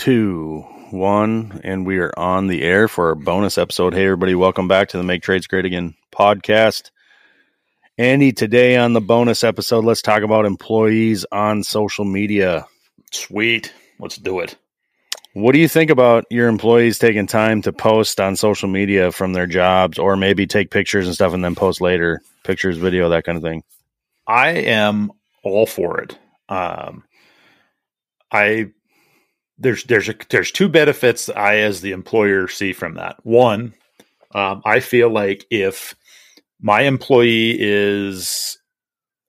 two, one, and we are on the air for a bonus episode. Hey, everybody, welcome back to the Make Trades Great Again podcast. Andy, today on the bonus episode, let's talk about employees on social media. Sweet. Let's do it. What do you think about your employees taking time to post on social media from their jobs or maybe take pictures and stuff and then post later? Pictures, video, that kind of thing. I am all for it. Um, I there's there's a, there's two benefits I as the employer see from that. One, um, I feel like if my employee is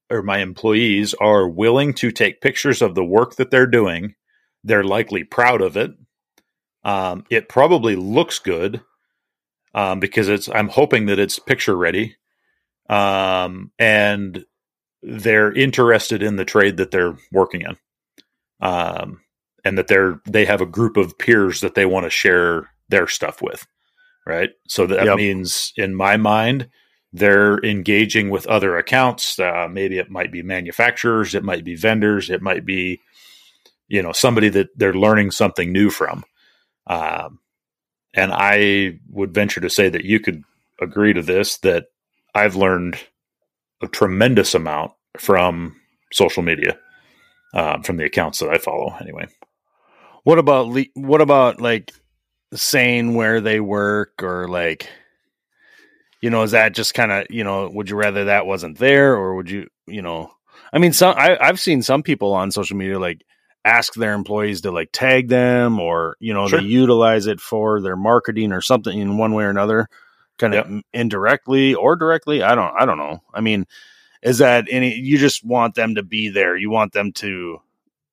or my employees are willing to take pictures of the work that they're doing, they're likely proud of it. Um, it probably looks good um, because it's. I'm hoping that it's picture ready, um, and they're interested in the trade that they're working in, um, and that they're they have a group of peers that they want to share their stuff with, right? So that yep. means, in my mind, they're engaging with other accounts. Uh, maybe it might be manufacturers, it might be vendors, it might be, you know, somebody that they're learning something new from. Um, and I would venture to say that you could agree to this that I've learned a tremendous amount from social media, um, from the accounts that I follow. Anyway, what about le- what about like saying where they work or like you know, is that just kind of, you know, would you rather that wasn't there or would you, you know, I mean, some, I, I've seen some people on social media like ask their employees to like tag them or, you know, sure. they utilize it for their marketing or something in one way or another, kind of yep. indirectly or directly. I don't, I don't know. I mean, is that any, you just want them to be there. You want them to,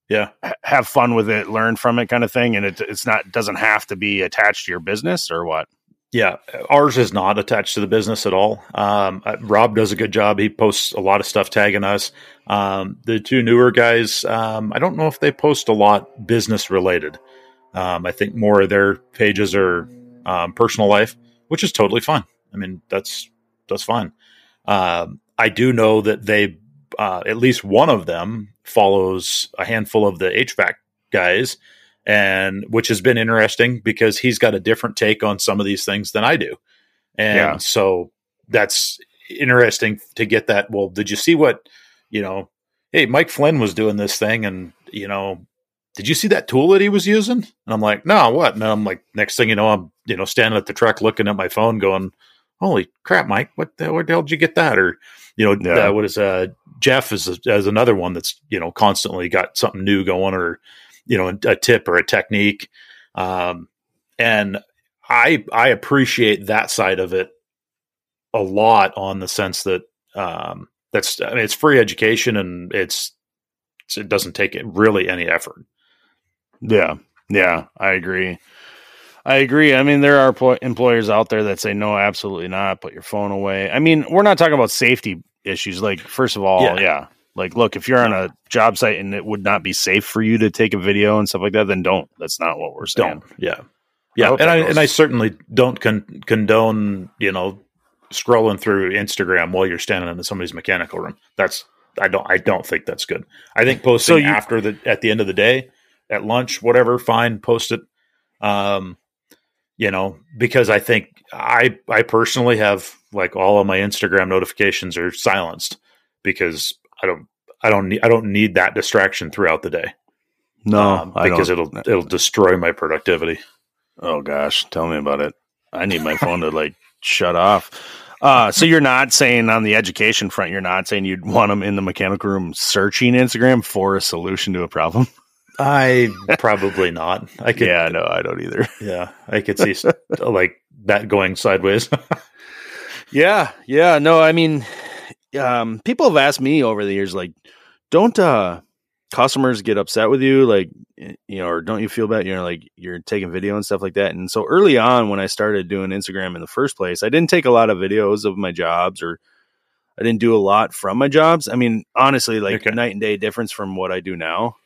yeah, have fun with it, learn from it kind of thing. And it, it's not, doesn't have to be attached to your business or what? Yeah, ours is not attached to the business at all. Um, uh, Rob does a good job. He posts a lot of stuff tagging us. Um, the two newer guys, um, I don't know if they post a lot business related. Um, I think more of their pages are um, personal life, which is totally fine. I mean, that's that's fine. Um, I do know that they, uh, at least one of them, follows a handful of the HVAC guys and which has been interesting because he's got a different take on some of these things than I do. And yeah. so that's interesting to get that. Well, did you see what, you know, hey, Mike Flynn was doing this thing and, you know, did you see that tool that he was using? And I'm like, no, what? And I'm like, next thing you know, I'm, you know, standing at the truck looking at my phone going, holy crap, Mike, what the, where the hell did you get that? Or, you know, yeah. uh, what is, uh, Jeff is, is another one that's, you know, constantly got something new going or, you know a tip or a technique um, and i i appreciate that side of it a lot on the sense that um, that's I mean, it's free education and it's it doesn't take really any effort yeah yeah i agree I agree. I mean, there are pl- employers out there that say no, absolutely not. Put your phone away. I mean, we're not talking about safety issues. Like, first of all, yeah, yeah like, look, if you're on a job site and it would not be safe for you to take a video and stuff like that, then don't. That's not what we're saying. Don't. Yeah. Yeah. I and I, and I certainly don't con- condone, you know, scrolling through Instagram while you're standing in somebody's mechanical room. That's, I don't, I don't think that's good. I think posting so you, after the, at the end of the day, at lunch, whatever, fine, post it. Um, you know, because I think I, I personally have like all of my Instagram notifications are silenced because I don't I don't need I don't need that distraction throughout the day. No, um, because it'll it'll destroy my productivity. Oh gosh, tell me about it. I need my phone to like shut off. Uh, so you're not saying on the education front, you're not saying you'd want them in the mechanical room searching Instagram for a solution to a problem. I probably not. I could. Yeah, no, I don't either. Yeah, I could see like that going sideways. yeah, yeah. No, I mean, um, people have asked me over the years, like, don't uh, customers get upset with you, like, you know, or don't you feel bad, you know, like you're taking video and stuff like that. And so early on, when I started doing Instagram in the first place, I didn't take a lot of videos of my jobs or I didn't do a lot from my jobs. I mean, honestly, like okay. night and day difference from what I do now.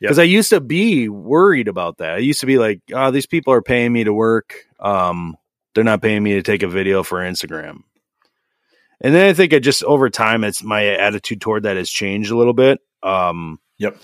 Because yep. I used to be worried about that. I used to be like, oh, these people are paying me to work. Um, they're not paying me to take a video for Instagram. And then I think it just over time, it's my attitude toward that has changed a little bit. Um, yep.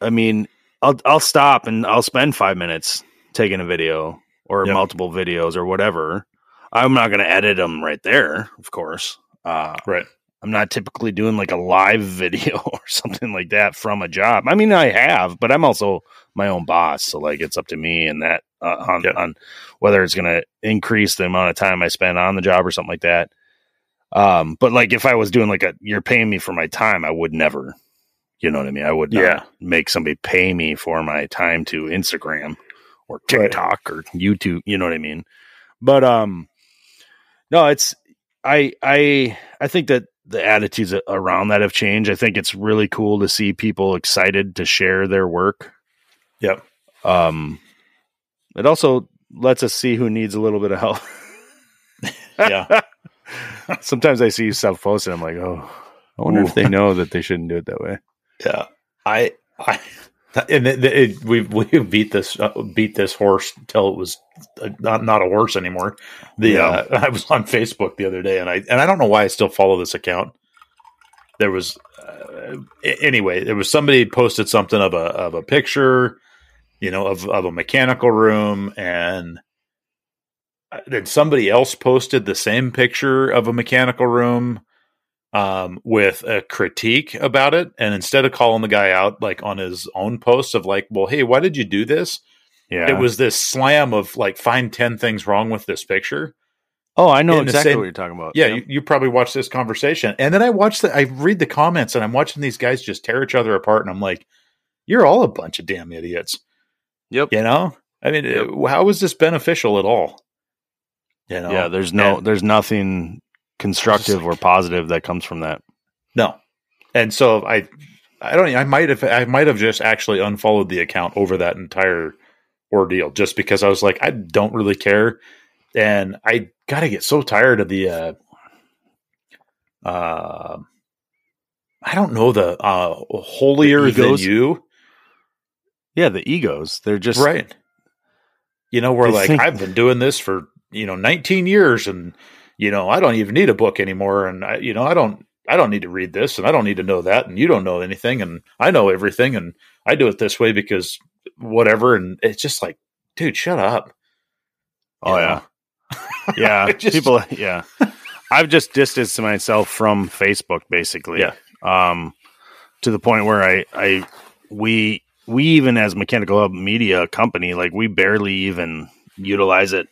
I mean, I'll I'll stop and I'll spend five minutes taking a video or Yep. multiple videos or whatever. I'm not going to edit them right there, of course. Uh, Right. I'm not typically doing like a live video or something like that from a job. I mean, I have, but I'm also my own boss, so like it's up to me and that uh, on Yeah. on whether it's going to increase the amount of time I spend on the job or something like that. Um, but like if I was doing like a you're paying me for my time, I would never. You know what I mean? I would not Yeah. make somebody pay me for my time to Instagram or Right. TikTok or YouTube. You know what I mean? But um, no, it's I I I think that the attitudes around that have changed. I think it's really cool to see people excited to share their work. Yep. Um, it also lets us see who needs a little bit of help. Yeah. Sometimes I see stuff posted. I'm like, oh, I wonder if they know that they shouldn't do it that way. Yeah, I, I, and it, it, we we beat this uh, beat this horse till it was uh, not not a horse anymore. The Yeah. uh, I was on Facebook the other day, and I and I don't know why I still follow this account. There was uh, anyway, there was somebody posted something of a of a picture, you know, of of a mechanical room, and uh, then somebody else posted the same picture of a mechanical room um, with a critique about it. And instead of calling the guy out like on his own post of like, well, hey, why did you do this? Yeah. It was this slam of like, find 10 things wrong with this picture. oh, I know in exactly same- what you're talking about. Yeah, you, you probably watched this conversation. And then I watched the, I read the comments and I'm watching these guys just tear each other apart. And I'm like, you're all a bunch of damn idiots. Yep. You know? I mean, Yep. how is this beneficial at all? You know? yeah. There's no, And- there's nothing constructive or positive that comes from that. No. And so I I don't I might have I might have just actually unfollowed the account over that entire ordeal just because I was like I don't really care and I got to get so tired of the uh uh I don't know the uh holier The than you Yeah. The egos, they're just, right you know we're like think- I've been doing this for you know 19 years and you know I don't even need a book anymore and I you know I don't I don't need to read this and I don't need to know that and you don't know anything and I know everything and I do it this way because whatever and it's just like dude shut up Oh, You yeah. know? yeah. I just- People, yeah. I've just distanced myself from Facebook basically. Yeah. Um, to the point where I, I, we, we even as Mechanical Hub Media company, like we barely even utilize it.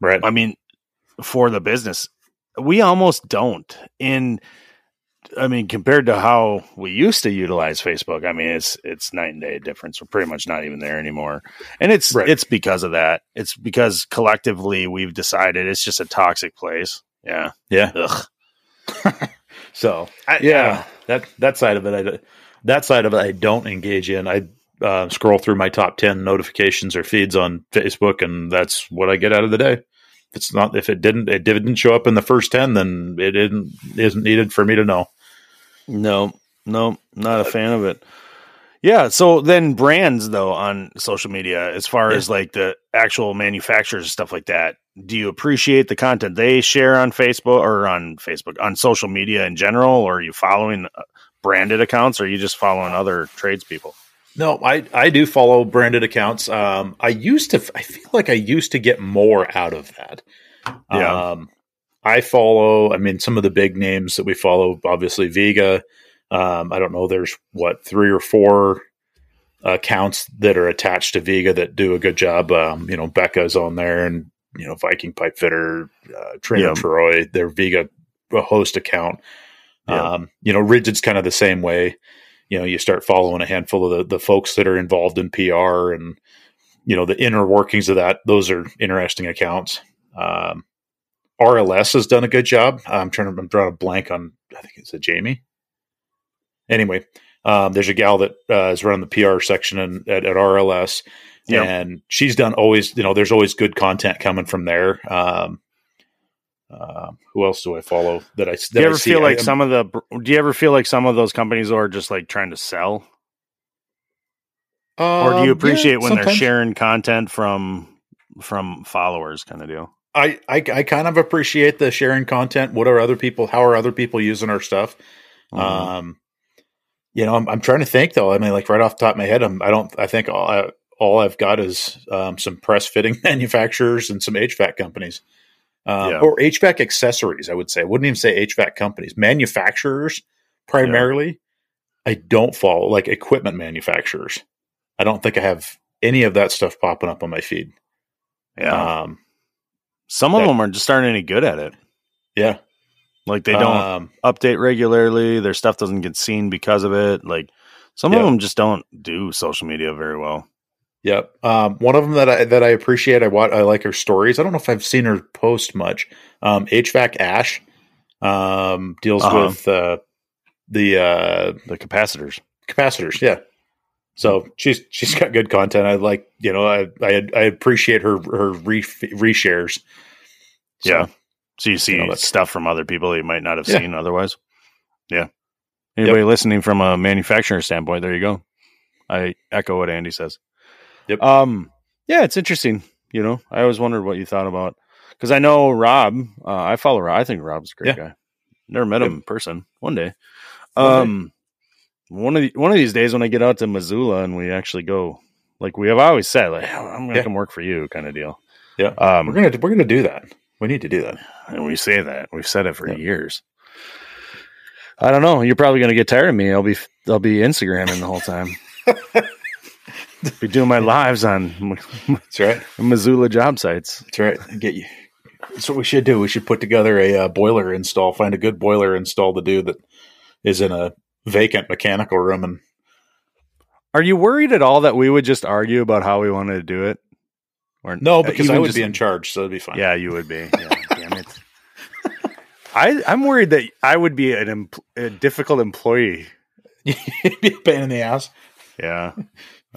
right I mean, for the business, we almost don't. In, I mean, compared to how we used to utilize Facebook, I mean, it's it's night and day difference. We're pretty much not even there anymore, and it's Right. it's because of that. It's because collectively we've decided it's just a toxic place. Yeah. yeah Ugh. so I, Yeah. that that side of it I that side of it I don't engage in I uh, scroll through my top 10 notifications or feeds on Facebook and that's what I get out of the day if it's not if it didn't it didn't show up in the first 10 then it didn't isn't needed for me to know No, no, not a fan of it. Yeah. So then brands though on social media, as far as like the actual manufacturers and stuff like that, do you appreciate the content they share on Facebook or on Facebook on social media in general, or are you following uh, branded accounts, or are you just following other tradespeople? No, I I do follow branded accounts. Um, I used to. I feel like I used to get more out of that. Yeah. Um, I follow. I mean, some of the big names that we follow, obviously Viega. Um, I don't know. There's what three or four accounts that are attached to Viega that do a good job. Um, you know, Becca's on there, and you know, Viking Pipe Fitter, uh, Trainer Yeah. Troy, their Viega host account. Yeah. Um, you know, Ridgid's kind of the same way you know you start following a handful of the, the folks that are involved in pr and you know the inner workings of that those are interesting accounts. Um, rls has done a good job. I'm trying to i'm drawing a blank on i think it's a jamie. Anyway um, there's a gal that uh, is running the pr section in, at, at rls Yeah. and she's done always you know there's always good content coming from there. Um, uh, who else do I follow that I that Do you I ever see? feel I- like some of the? Do you ever feel like some of those companies are just like trying to sell, or do Um, you yeah, appreciate when they're sharing content from from followers, kind of deal? I, I I kind of appreciate the sharing content. What are other people? How are other people using our stuff? Mhm. Um, you know, I'm, I'm trying to think though. I mean, like right off the top of my head, I'm, I don't. I think all, I, all I've got is um, some press fitting manufacturers and some HVAC companies, um, Yeah. or HVAC accessories. I would say. I wouldn't even say HVAC companies. Manufacturers primarily. I don't follow like equipment manufacturers. I don't think I have any of that stuff popping up on my feed. Yeah. Um, Some of that- them are just aren't any good at it. yeah. Like they don't Um, update regularly. Their stuff doesn't get seen because of it. Like some Yeah. of them just don't do social media very well. Yep. Um, one of them that I that I appreciate. I watch. I like her stories. I don't know if I've seen her post much. Um, HVAC Ash um, deals Uh-huh. with uh, the uh, The capacitors. capacitors. Yeah. So she's she's got good content. I like you know I I, I appreciate her her re reshares. So, Yeah. So you see You know, stuff from other people you might not have Yeah. seen otherwise. Yeah. Anybody listening from a manufacturer standpoint, there you go. I echo what Andy says. Yep. Um. Yeah, it's interesting. You know, I always wondered what you thought about because I know Rob. Uh, I follow Rob. I think Rob's a great guy. Never met him in person. One day. One day. Um. One of the, one of these days when I get out to Missoula and we actually go, like we have always said, like I'm gonna Yeah. come work for you, kind of deal. Yeah. Um. we're gonna we're gonna do that. We need to do that. And we say that we've said it for Yeah. years. I don't know. You're probably going to get tired of me. I'll be I'll be Instagramming the whole time. be doing my lives on That's right. Missoula job sites. That's right. Get you. That's what we should do. We should put together a uh, boiler install. Find a good boiler install to do that is in a vacant mechanical room and Are you worried at all that we would just argue about how we wanted to do it? Or No, because I would just- be in charge, so it'd be fine. Yeah, you would be. Yeah, damn it. I I'm worried that I would be an em- a difficult employee. be a pain in the ass. Yeah.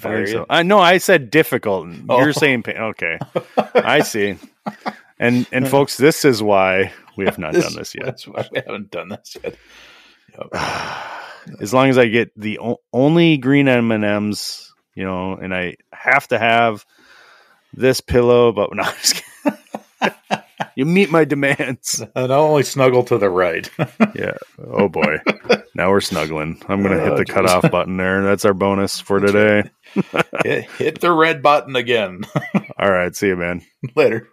I Fire you. so. I know I said difficult. Oh. You're saying pain. Okay. I see. And and folks, this is why we have not done this yet. That's why we haven't done this yet. As long as I get the o- only green M and M's, you know, and I have to have this pillow, but no, I'm just kidding. you meet my demands. And I'll only snuggle to the right. Yeah. Oh boy. Now we're snuggling. I'm gonna hit Oh, the geez. cutoff button there. That's our bonus for today. hit, hit the red button again. All right. See you, man. Later.